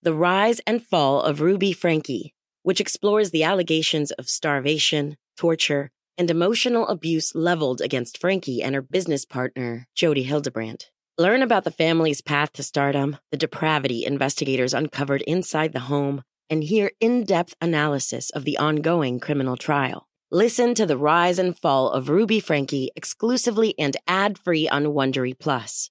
The Rise and Fall of Ruby Franke, which explores the allegations of starvation, torture, and emotional abuse leveled against Franke and her business partner, Jodi Hildebrandt. Learn about the family's path to stardom, the depravity investigators uncovered inside the home, and hear in depth analysis of the ongoing criminal trial. Listen to the rise and fall of Ruby Franke exclusively and ad free on Wondery Plus.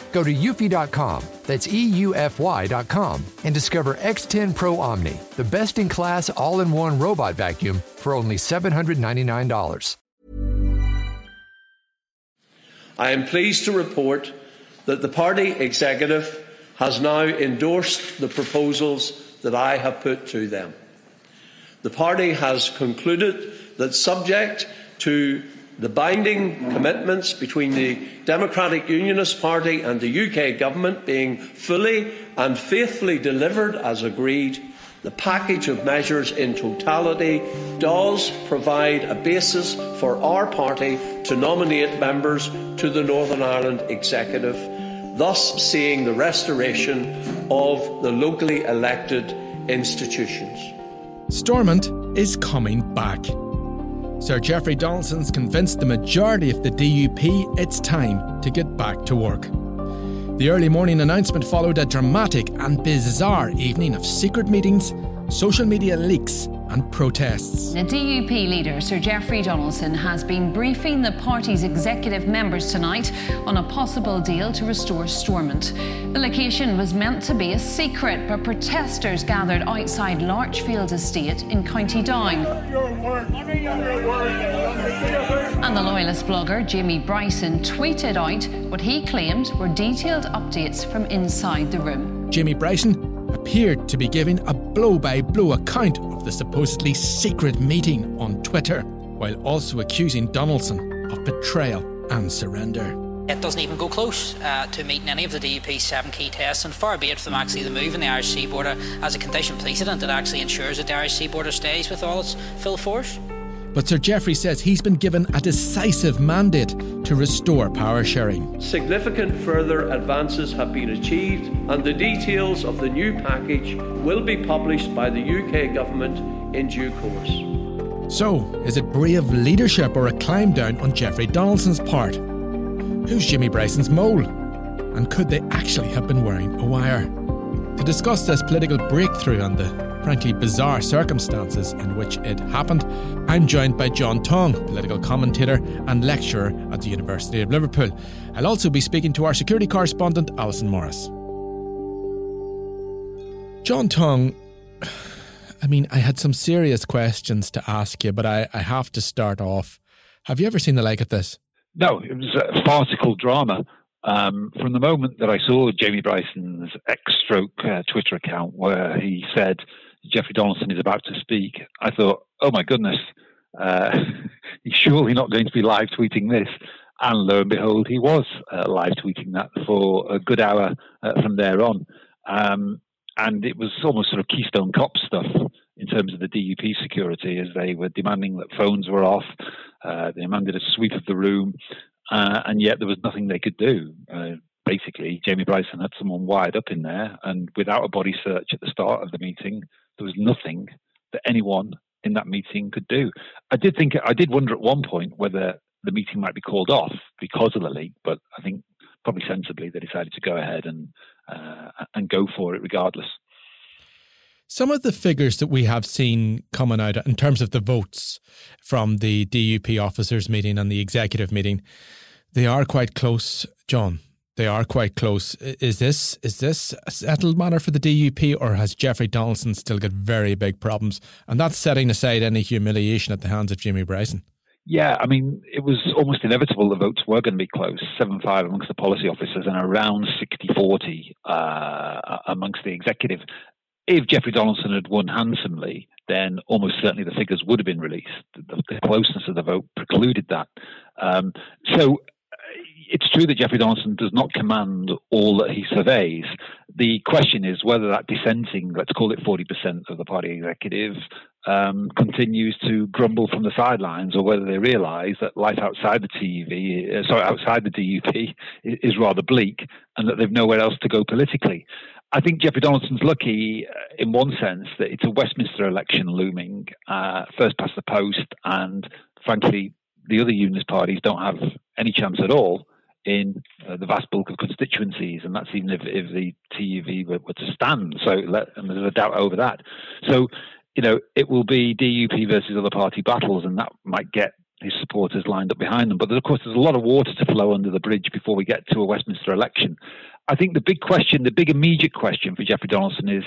Go to eufy.com, that's EUFY.com, and discover X10 Pro Omni, the best in class all in one robot vacuum for only $799. I am pleased to report that the party executive has now endorsed the proposals that I have put to them. The party has concluded that, subject to the binding commitments between the Democratic Unionist Party and the UK Government being fully and faithfully delivered as agreed, the package of measures in totality does provide a basis for our party to nominate members to the Northern Ireland Executive, thus seeing the restoration of the locally elected institutions. Stormont is coming back. Sir Jeffrey Donaldson's convinced the majority of the DUP it's time to get back to work. The early morning announcement followed a dramatic and bizarre evening of secret meetings, social media leaks, and protests. The DUP leader, Sir Jeffrey Donaldson, has been briefing the party's executive members tonight on a possible deal to restore Stormont. The location was meant to be a secret, but protesters gathered outside Larchfield Estate in County Down. And the Loyalist blogger Jamie Bryson tweeted out what he claimed were detailed updates from inside the room. Jamie Bryson appeared to be giving a blow by blow account of the supposedly secret meeting on Twitter, while also accusing Donaldson of betrayal and surrender. It doesn't even go close uh, to meeting any of the DUP's seven key tests, and far be it from actually the move in the Irish Sea border as a condition precedent that actually ensures that the Irish Sea border stays with all its full force. But Sir Jeffrey says he's been given a decisive mandate to restore power sharing. Significant further advances have been achieved, and the details of the new package will be published by the UK government in due course. So, is it brave leadership or a climb down on Jeffrey Donaldson's part? Who's Jamie Bryson's mole? And could they actually have been wearing a wire? To discuss this political breakthrough and the frankly bizarre circumstances in which it happened, I'm joined by Jon Tonge, political commentator and lecturer at the University of Liverpool. I'll also be speaking to our security correspondent, Allison Morris. Jon Tonge, I mean, I had some serious questions to ask you, but I, I have to start off. Have you ever seen the like of this? No, it was a farcical drama. Um, from the moment that I saw Jamie Bryson's X-stroke uh, Twitter account where he said Jeffrey Donaldson is about to speak, I thought, oh my goodness, uh, he's surely not going to be live tweeting this. And lo and behold, he was uh, live tweeting that for a good hour uh, from there on. Um, and it was almost sort of Keystone Cop stuff in terms of the DUP security, as they were demanding that phones were off. Uh, they demanded a sweep of the room, uh, and yet there was nothing they could do. Uh, basically, Jamie Bryson had someone wired up in there, and without a body search at the start of the meeting, there was nothing that anyone in that meeting could do. I did think I did wonder at one point whether the meeting might be called off because of the leak, but I think probably sensibly they decided to go ahead and uh, and go for it regardless. Some of the figures that we have seen coming out in terms of the votes from the DUP officers meeting and the executive meeting, they are quite close, Jon. They are quite close. Is this is this a settled matter for the DUP, or has Jeffrey Donaldson still got very big problems? And that's setting aside any humiliation at the hands of Jamie Bryson. Yeah, I mean, it was almost inevitable the votes were going to be close 7 5 amongst the policy officers and around 60 40 uh, amongst the executive if Jeffrey Donaldson had won handsomely, then almost certainly the figures would have been released. The, the closeness of the vote precluded that. Um, so uh, it's true that Jeffrey Donaldson does not command all that he surveys. The question is whether that dissenting, let's call it 40% of the party executive, um, continues to grumble from the sidelines, or whether they realise that life outside the TV, uh, sorry, outside the DUP, is rather bleak, and that they've nowhere else to go politically. I think Jeffrey Donaldson's lucky uh, in one sense that it's a Westminster election looming, uh, first past the post, and frankly, the other unionist parties don't have any chance at all in uh, the vast bulk of constituencies, and that's even if, if the TUV were, were to stand. So, let, and there's a doubt over that. So, you know, it will be DUP versus other party battles, and that might get his supporters lined up behind them. But of course, there's a lot of water to flow under the bridge before we get to a Westminster election. I think the big question, the big immediate question for Jeffrey Donaldson is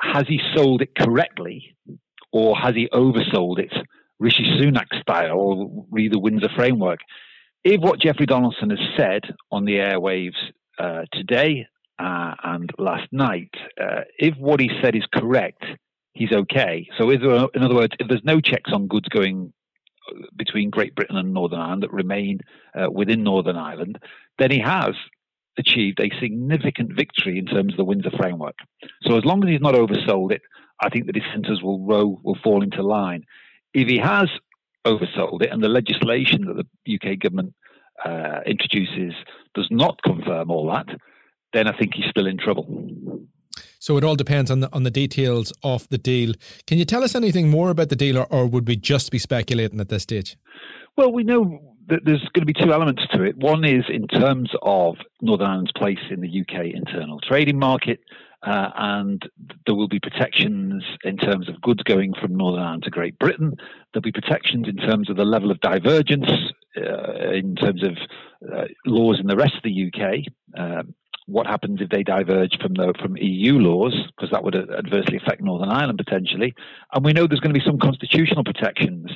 has he sold it correctly or has he oversold it, Rishi Sunak style, or re the Windsor framework? If what Jeffrey Donaldson has said on the airwaves uh, today uh, and last night, uh, if what he said is correct, he's okay. So, in other words, if there's no checks on goods going uh, between Great Britain and Northern Ireland that remain uh, within Northern Ireland, then he has achieved a significant victory in terms of the Windsor framework. So as long as he's not oversold it, I think the dissenters will row will fall into line. If he has oversold it and the legislation that the UK government uh, introduces does not confirm all that, then I think he's still in trouble. So it all depends on the on the details of the deal. Can you tell us anything more about the deal, or, or would we just be speculating at this stage? Well, we know there's going to be two elements to it. One is in terms of Northern Ireland's place in the UK internal trading market, uh, and there will be protections in terms of goods going from Northern Ireland to Great Britain. There'll be protections in terms of the level of divergence uh, in terms of uh, laws in the rest of the UK. Um, what happens if they diverge from the from EU laws because that would adversely affect Northern Ireland potentially, and we know there's going to be some constitutional protections.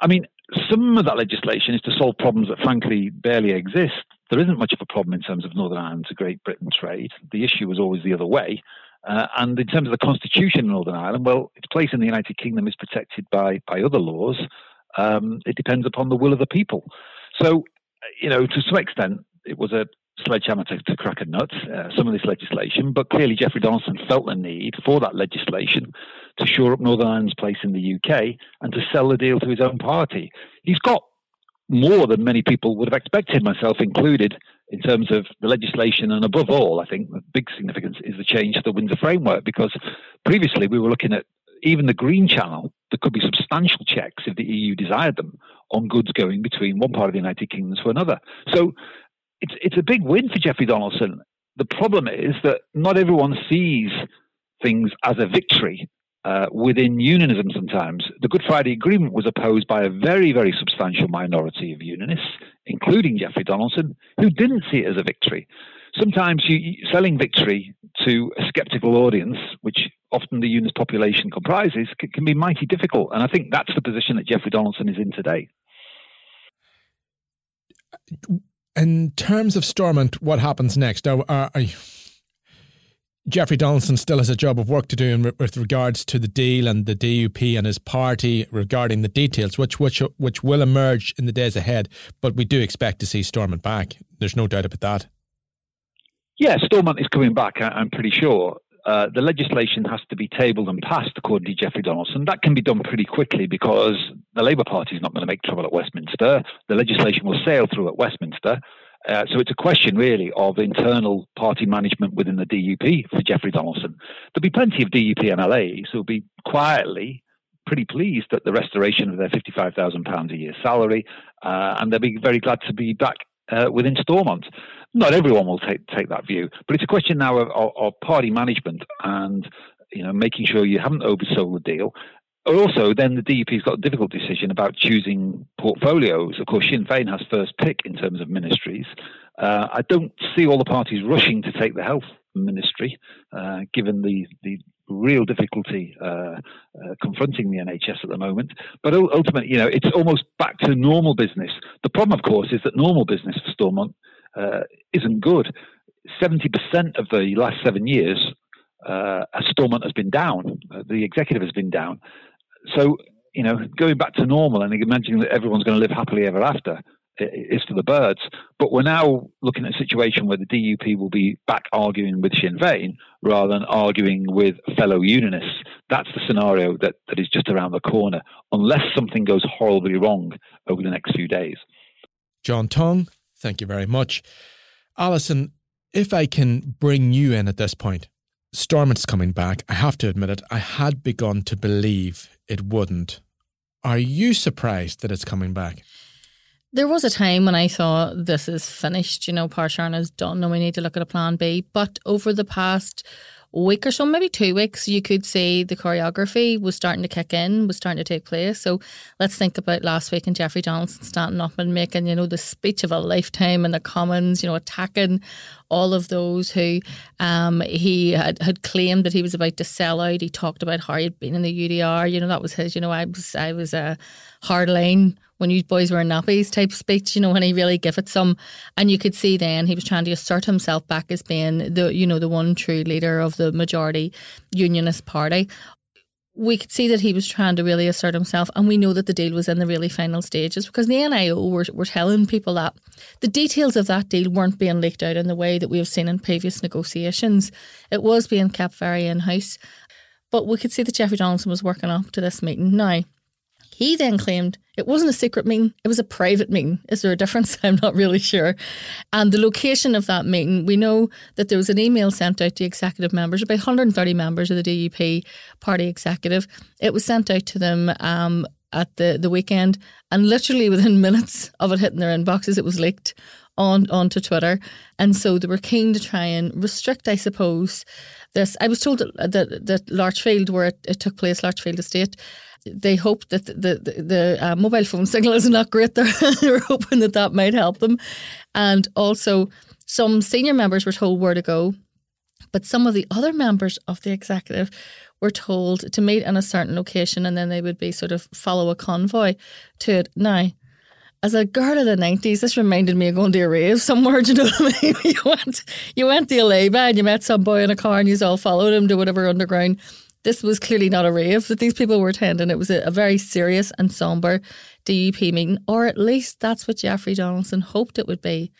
I mean, some of that legislation is to solve problems that frankly barely exist. There isn't much of a problem in terms of Northern Ireland to Great Britain trade. The issue was always the other way. Uh, and in terms of the constitution in Northern Ireland, well, its place in the United Kingdom is protected by, by other laws. Um, it depends upon the will of the people. So, you know, to some extent, it was a sledgehammer to, to crack a nut, uh, some of this legislation, but clearly Jeffrey Donaldson felt the need for that legislation to shore up Northern Ireland's place in the UK and to sell the deal to his own party. He's got more than many people would have expected, myself included, in terms of the legislation. And above all, I think the big significance is the change to the Windsor framework, because previously we were looking at even the Green Channel, there could be substantial checks if the EU desired them on goods going between one part of the United Kingdom to another. So it's it's a big win for Jeffrey Donaldson. The problem is that not everyone sees things as a victory uh, within unionism sometimes. The Good Friday Agreement was opposed by a very, very substantial minority of unionists, including Jeffrey Donaldson, who didn't see it as a victory. Sometimes you, selling victory to a skeptical audience, which often the unionist population comprises, can, can be mighty difficult. And I think that's the position that Jeffrey Donaldson is in today in terms of Stormont, what happens next? Now, uh, are, are Jeffrey Donaldson still has a job of work to do in, with regards to the deal and the DUP and his party regarding the details, which which which will emerge in the days ahead. But we do expect to see Stormont back. There's no doubt about that. Yeah, Stormont is coming back. I'm pretty sure uh, the legislation has to be tabled and passed, according to Jeffrey Donaldson. That can be done pretty quickly because the Labour Party is not going to make trouble at Westminster. The legislation will sail through at Westminster. Uh, so it's a question really of internal party management within the DUP for Jeffrey Donaldson. There'll be plenty of DUP MLAs who'll be quietly pretty pleased at the restoration of their £55,000 a year salary, uh, and they'll be very glad to be back uh, within Stormont not everyone will take take that view, but it's a question now of, of, of party management and you know, making sure you haven't oversold the deal. Also, then the DUP's got a difficult decision about choosing portfolios. Of course, Sinn Féin has first pick in terms of ministries. Uh, I don't see all the parties rushing to take the health ministry, uh, given the, the real difficulty uh, uh confronting the NHS at the moment. But ultimately, you know, it's almost back to normal business. The problem, of course, is that normal business for Stormont uh, isn't good. 70% of the last seven years, uh, Stormont has been down. the executive has been down so you know, going back to normal and imagining that everyone's going to live happily ever after is for the birds. But we're now looking at a situation where the DUP will be back arguing with Sinn Féin rather than arguing with fellow unionists. That's the scenario that, that is just around the corner, unless something goes horribly wrong over the next few days. Jon Tonge, thank you very much. Allison, if I can bring you in at this point, Stormont's coming back. I have to admit it, I had begun to believe it wouldn't. Are you surprised that it's coming back? There was a time when I thought this is finished, you know, Páirseanna is done and we need to look at a plan B. But over the past week or so, maybe two weeks, you could see the choreography was starting to kick in, was starting to take place. So let's think about last week and Jeffrey Donaldson standing up and making, you know, the speech of a lifetime in the Commons, you know, attacking all of those who um, he had, had claimed that he was about to sell out. He talked about how he'd been in the UDR. You know, that was his, you know, I was I was a hard line when you boys were in nappies type speech, you know, when he really gave it some. And you could see then he was trying to assert himself back as being the, you know, the one true leader of the majority unionist party. We could see that he was trying to really assert himself, and we know that the deal was in the really final stages because the NIO were, were telling people that the details of that deal weren't being leaked out in the way that we have seen in previous negotiations. It was being kept very in house. But we could see that Jeffrey Donaldson was working up to this meeting. Now, he then claimed it wasn't a secret meeting, it was a private meeting. Is there a difference? I'm not really sure. And the location of that meeting, we know that there was an email sent out to executive members, about 130 members of the DUP party executive. It was sent out to them um, at the, the weekend, and literally within minutes of it hitting their inboxes, it was leaked on onto Twitter. And so they were keen to try and restrict, I suppose, this. I was told that, that, that Larchfield, where it, it took place, Larchfield Estate, they hope that the the, the uh, mobile phone signal is not great. They're, they're hoping that that might help them, and also some senior members were told where to go, but some of the other members of the executive were told to meet in a certain location, and then they would be sort of follow a convoy to it. Now, as a girl of the nineties, this reminded me of going to a rave somewhere. Do you know what I mean? you went, you went to a lay and you met some boy in a car, and you all followed him to whatever underground this was clearly not a rave that these people were attending. It was a, a very serious and somber DUP meeting, or at least that's what Jeffrey Donaldson hoped it would be.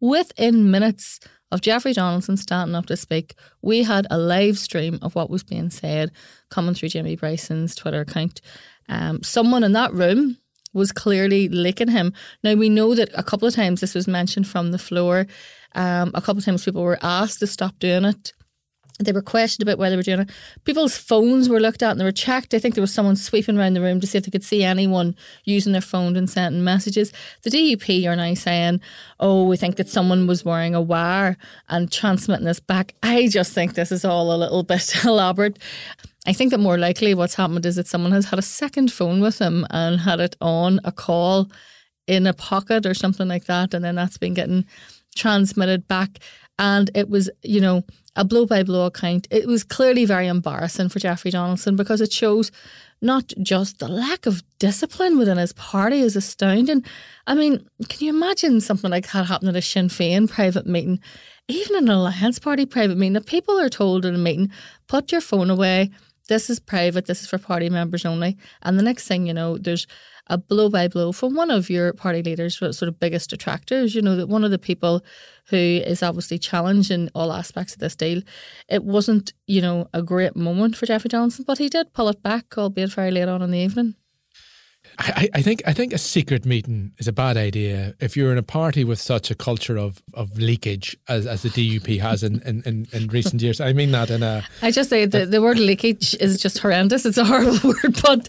Within minutes of Jeffrey Donaldson standing up to speak, we had a live stream of what was being said coming through Jamie Bryson's Twitter account. Um, someone in that room was clearly licking him. Now, we know that a couple of times this was mentioned from the floor. Um, a couple of times people were asked to stop doing it. They were questioned about whether they were doing it. People's phones were looked at and they were checked. I think there was someone sweeping around the room to see if they could see anyone using their phone and sending messages. The DUP are now saying, oh, we think that someone was wearing a wire and transmitting this back. I just think this is all a little bit elaborate. I think that more likely what's happened is that someone has had a second phone with them and had it on a call in a pocket or something like that. And then that's been getting transmitted back. And it was, you know, a blow by blow account. It was clearly very embarrassing for Jeffrey Donaldson because it shows not just the lack of discipline within his party is astounding. I mean, can you imagine something like that happening at a Sinn Féin private meeting, even an Alliance Party private meeting? If people are told in a meeting, put your phone away, this is private, this is for party members only. And the next thing you know, there's a blow by blow from one of your party leaders, sort of biggest detractors. You know, that one of the people who is obviously challenging all aspects of this deal. It wasn't, you know, a great moment for Jeffrey Johnson, but he did pull it back, albeit very late on in the evening. I, I, think I think a secret meeting is a bad idea if you're in a party with such a culture of, of leakage as, as the DUP has in, in, in, in recent years. I mean that in a I just say the, the word leakage is just horrendous. It's a horrible word, but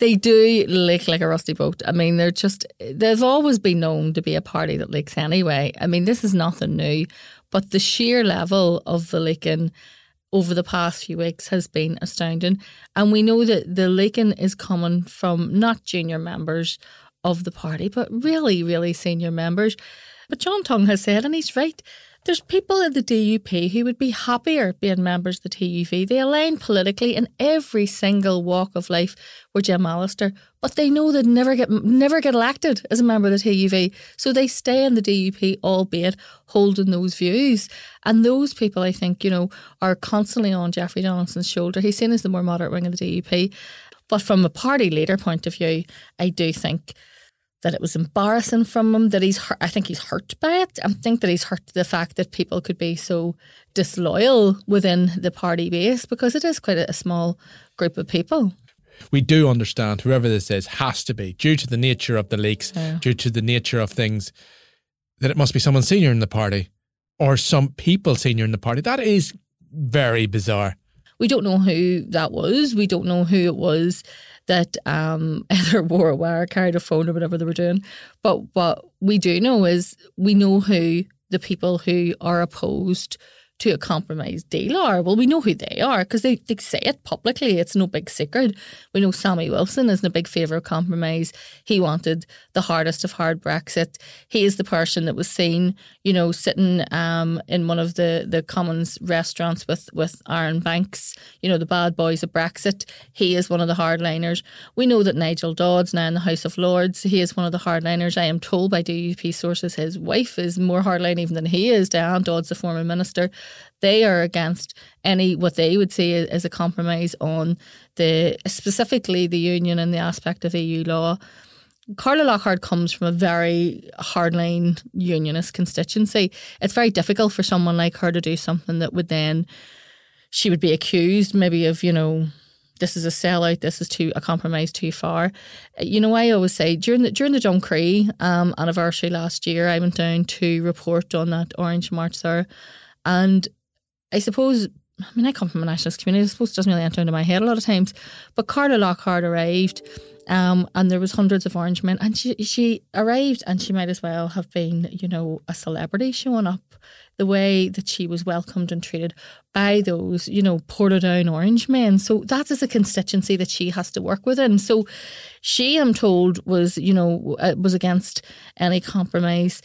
they do leak like a rusty boat. I mean, they're just, they've always been known to be a party that leaks anyway. I mean, this is nothing new, but the sheer level of the leaking over the past few weeks has been astounding. And we know that the leaking is coming from not junior members of the party, but really, really senior members. But Jon Tonge has said, and he's right, there's people in the DUP who would be happier being members of the TUV. They align politically in every single walk of life with Jim Allister, but they know they'd never get never get elected as a member of the TUV. So they stay in the DUP, albeit holding those views. And those people, I think, you know, are constantly on Jeffrey Donaldson's shoulder. He's seen as the more moderate wing of the DUP. But from a party leader point of view, I do think that it was embarrassing from him, that he's hurt, I think he's hurt by it. I think that he's hurt the fact that people could be so disloyal within the party base because it is quite a, a small group of people. We do understand whoever this is has to be, due to the nature of the leaks, yeah. due to the nature of things, that it must be someone senior in the party or some people senior in the party. That is very bizarre. We don't know who that was. We don't know who it was that um, either wore a wire, carried a phone, or whatever they were doing. But what we do know is we know who the people who are opposed to a compromise deal are. Well, we know who they are because they, they say it publicly. It's no big secret. We know Sammy Wilson isn't a big favour of compromise. He wanted the hardest of hard Brexit. He is the person that was seen, you know, sitting um, in one of the, the Commons restaurants with, with Arron Banks, you know, the bad boys of Brexit. He is one of the hardliners. We know that Nigel Dodds, now in the House of Lords, he is one of the hardliners. I am told by DUP sources his wife is more hardline even than he is. Diane Dodds, the former minister they are against any what they would see as a compromise on the specifically the union and the aspect of EU law. Carla Lockhart comes from a very hardline unionist constituency. It's very difficult for someone like her to do something that would then she would be accused maybe of, you know, this is a sellout, this is too a compromise too far. You know, I always say during the during the Drumcree um, anniversary last year, I went down to report on that Orange March there, and I suppose I mean, I come from a nationalist community. I suppose it doesn't really enter into my head a lot of times. But Carla Lockhart arrived, um, and there was hundreds of orange men, and she she arrived, and she might as well have been, you know, a celebrity showing up. The way that she was welcomed and treated by those, you know, Portadown orange men. So that is a constituency that she has to work within. So she, I'm told, was, you know, uh, was against any compromise.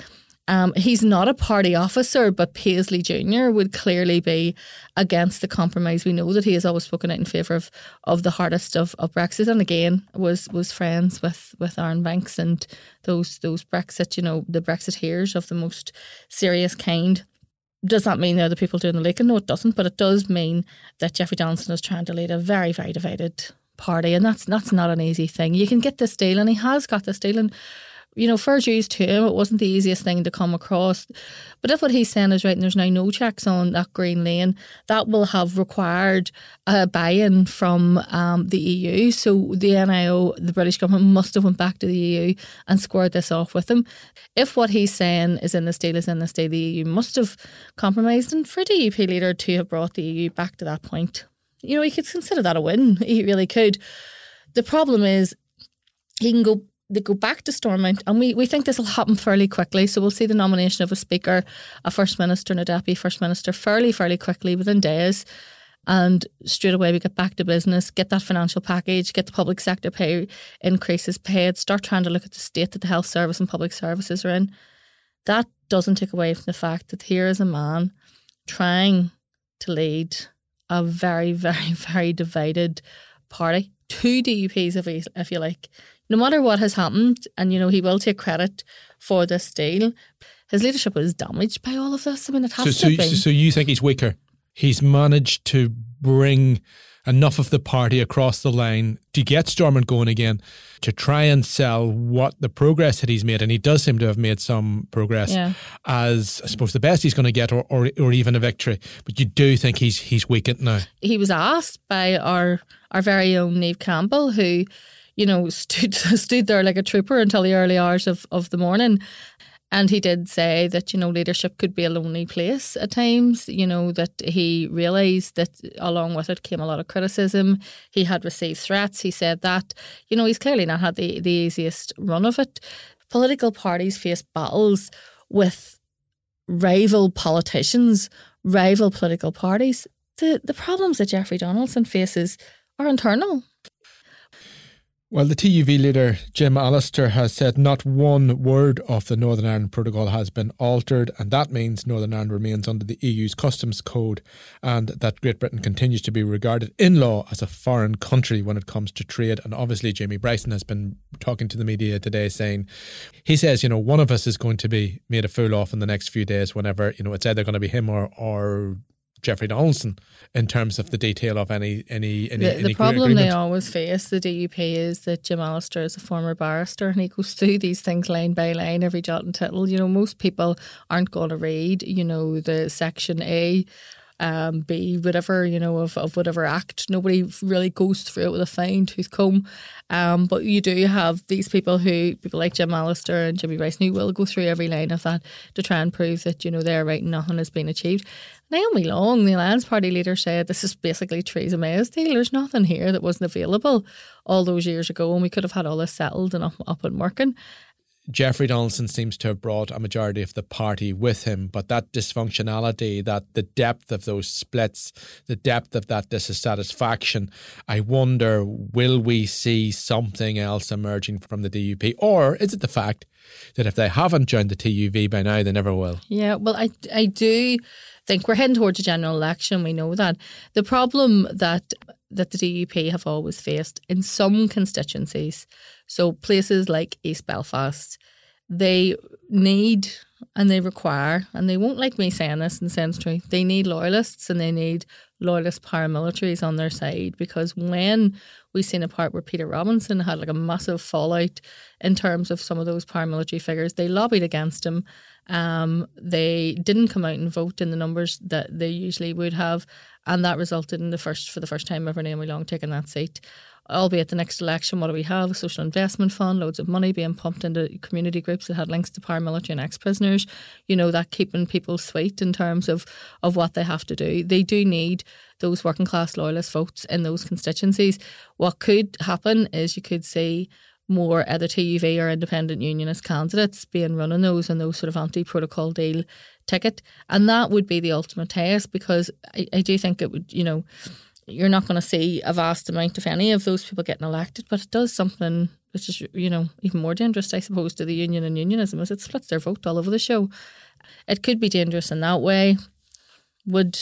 Um, he's not a party officer, but Paisley Jr. would clearly be against the compromise. We know that he has always spoken out in favour of, of the hardest of, of Brexit, and again was was friends with with Arron Banks and those those Brexit, you know, the Brexiteers of the most serious kind. Does that mean they're the people doing the leaking? No, it doesn't. But it does mean that Jeffrey Donaldson is trying to lead a very very divided party, and that's that's not an easy thing. You can get this deal, and he has got this deal, and you know, fair dues to him, it wasn't the easiest thing to come across. But if what he's saying is right and there's now no checks on that green lane, that will have required a buy-in from um, the EU. So the NIO, the British government, must have went back to the EU and squared this off with them. If what he's saying is in this deal is in this deal, the EU must have compromised. And for the EP leader to have brought the EU back to that point, you know, he could consider that a win. He really could. The problem is he can go they go back to Stormont, and we, we think this will happen fairly quickly. So we'll see the nomination of a speaker, a first minister, and a deputy first minister fairly, fairly quickly within days. And straight away, we get back to business, get that financial package, get the public sector pay increases paid, start trying to look at the state that the health service and public services are in. That doesn't take away from the fact that here is a man trying to lead a very, very, very divided party. Two DUPs, if you, if you like no matter what has happened, and you know, he will take credit for this deal, his leadership was damaged by all of this. I mean, it has so, to so, be. So you think he's weaker? He's managed to bring enough of the party across the line to get Stormont going again, to try and sell what the progress that he's made, and he does seem to have made some progress yeah. as I suppose the best he's going to get, or, or or even a victory. But you do think he's he's weakened now. He was asked by our our very own Neve Campbell, who you know, stood stood there like a trooper until the early hours of, of the morning. And he did say that, you know, leadership could be a lonely place at times, you know, that he realised that along with it came a lot of criticism. He had received threats. He said that, you know, he's clearly not had the, the easiest run of it. Political parties face battles with rival politicians, rival political parties the, the problems that Jeffrey Donaldson faces are internal. Well, the TUV leader, Jim Allister, has said not one word of the Northern Ireland Protocol has been altered, and that means Northern Ireland remains under the EU's customs code and that Great Britain continues to be regarded in law as a foreign country when it comes to trade. And obviously, Jamie Bryson has been talking to the media today saying, he says, you know, one of us is going to be made a fool of in the next few days whenever, you know, it's either going to be him or, or Jeffrey Donaldson in terms of the detail of any any any. The, any the problem they always face, the DUP, is that Jim Allister is a former barrister and he goes through these things line by line, every jot and tittle. You know, most people aren't going to read, you know, the section A um, B, whatever, you know, of, of whatever act. Nobody really goes through it with a fine tooth comb. Um, but you do have these people who, people like Jim Allister and Jimmy Rice who will go through every line of that to try and prove that, you know, they're right nothing has been achieved. Naomi Long, the Alliance Party leader, said this is basically Theresa May's deal. There's nothing here that wasn't available all those years ago, and we could have had all this settled and up, up and working. Jeffrey Donaldson seems to have brought a majority of the party with him, but that dysfunctionality, that the depth of those splits, the depth of that dissatisfaction, I wonder will we see something else emerging from the DUP? Or is it the fact that if they haven't joined the TUV by now, they never will? Yeah, well, I, I do think we're heading towards a general election. We know that. The problem that that the DUP have always faced in some constituencies, so places like East Belfast, they need and they require, and they won't like me saying this in sense truth, they need loyalists and they need loyalist paramilitaries on their side because when we seen a part where Peter Robinson had like a massive fallout in terms of some of those paramilitary figures, they lobbied against him um, they didn't come out and vote in the numbers that they usually would have, and that resulted in the first, for the first time ever, Naomi Long taking that seat. Albeit the next election, what do we have? A social investment fund, loads of money being pumped into community groups that had links to paramilitary and ex prisoners. You know, that keeping people sweet in terms of, of what they have to do. They do need those working class loyalist votes in those constituencies. What could happen is you could see more either TUV or independent unionist candidates being running those and those sort of anti protocol deal ticket. And that would be the ultimate test because I, I do think it would, you know, you're not going to see a vast amount of any of those people getting elected, but it does something which is, you know, even more dangerous, I suppose, to the union and unionism is it splits their vote all over the show. It could be dangerous in that way. Would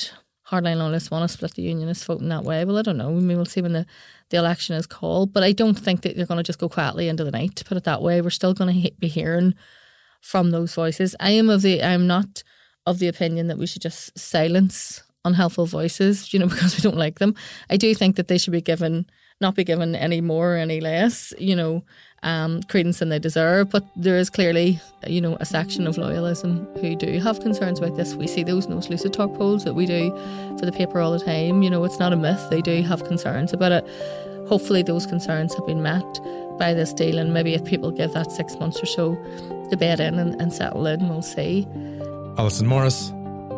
hardline loyalists want to split the unionists vote in that way? Well, I don't know. I mean, we'll see when the the election is called. But I don't think that they're going to just go quietly into the night. To put it that way, we're still going to be hearing from those voices. I am of the I'm not of the opinion that we should just silence unhelpful voices, you know, because we don't like them. I do think that they should be given not be given any more or any less, you know, um, credence than they deserve. But there is clearly, you know, a section of loyalism who do have concerns about this. We see those Nose LucidTalk polls that we do for the paper all the time. You know, it's not a myth. They do have concerns about it. Hopefully, those concerns have been met by this deal, and maybe if people give that six months or so to bed in and, and settle in, we'll see. Allison Morris,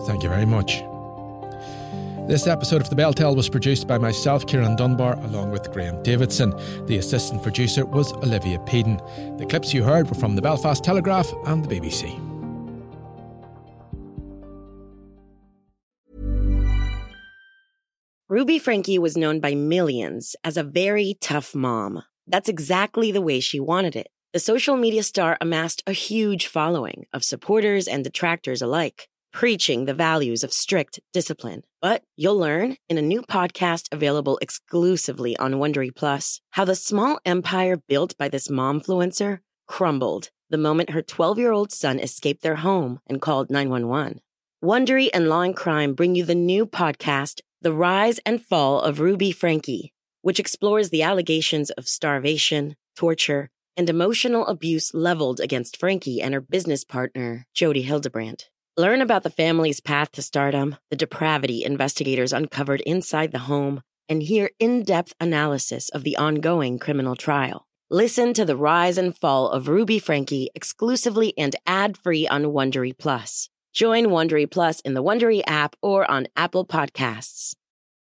thank you very much. This episode of The Bell was produced by myself, Ciarán Dunbar, along with Graham Davidson. The assistant producer was Olivia Peden. The clips you heard were from the Belfast Telegraph and the BBC. Ruby Franke was known by millions as a very tough mom. That's exactly the way she wanted it. The social media star amassed a huge following of supporters and detractors alike preaching the values of strict discipline. But you'll learn in a new podcast available exclusively on Wondery Plus how the small empire built by this momfluencer crumbled the moment her 12 year old son escaped their home and called 911. Wondery and Law and Crime bring you the new podcast, The Rise and Fall of Ruby Franke, which explores the allegations of starvation, torture, and emotional abuse leveled against Franke and her business partner, Jodi Hildebrandt. Learn about the family's path to stardom, the depravity investigators uncovered inside the home, and hear in depth analysis of the ongoing criminal trial. Listen to the rise and fall of Ruby Franke exclusively and ad free on Wondery Plus. Join Wondery Plus in the Wondery app or on Apple Podcasts.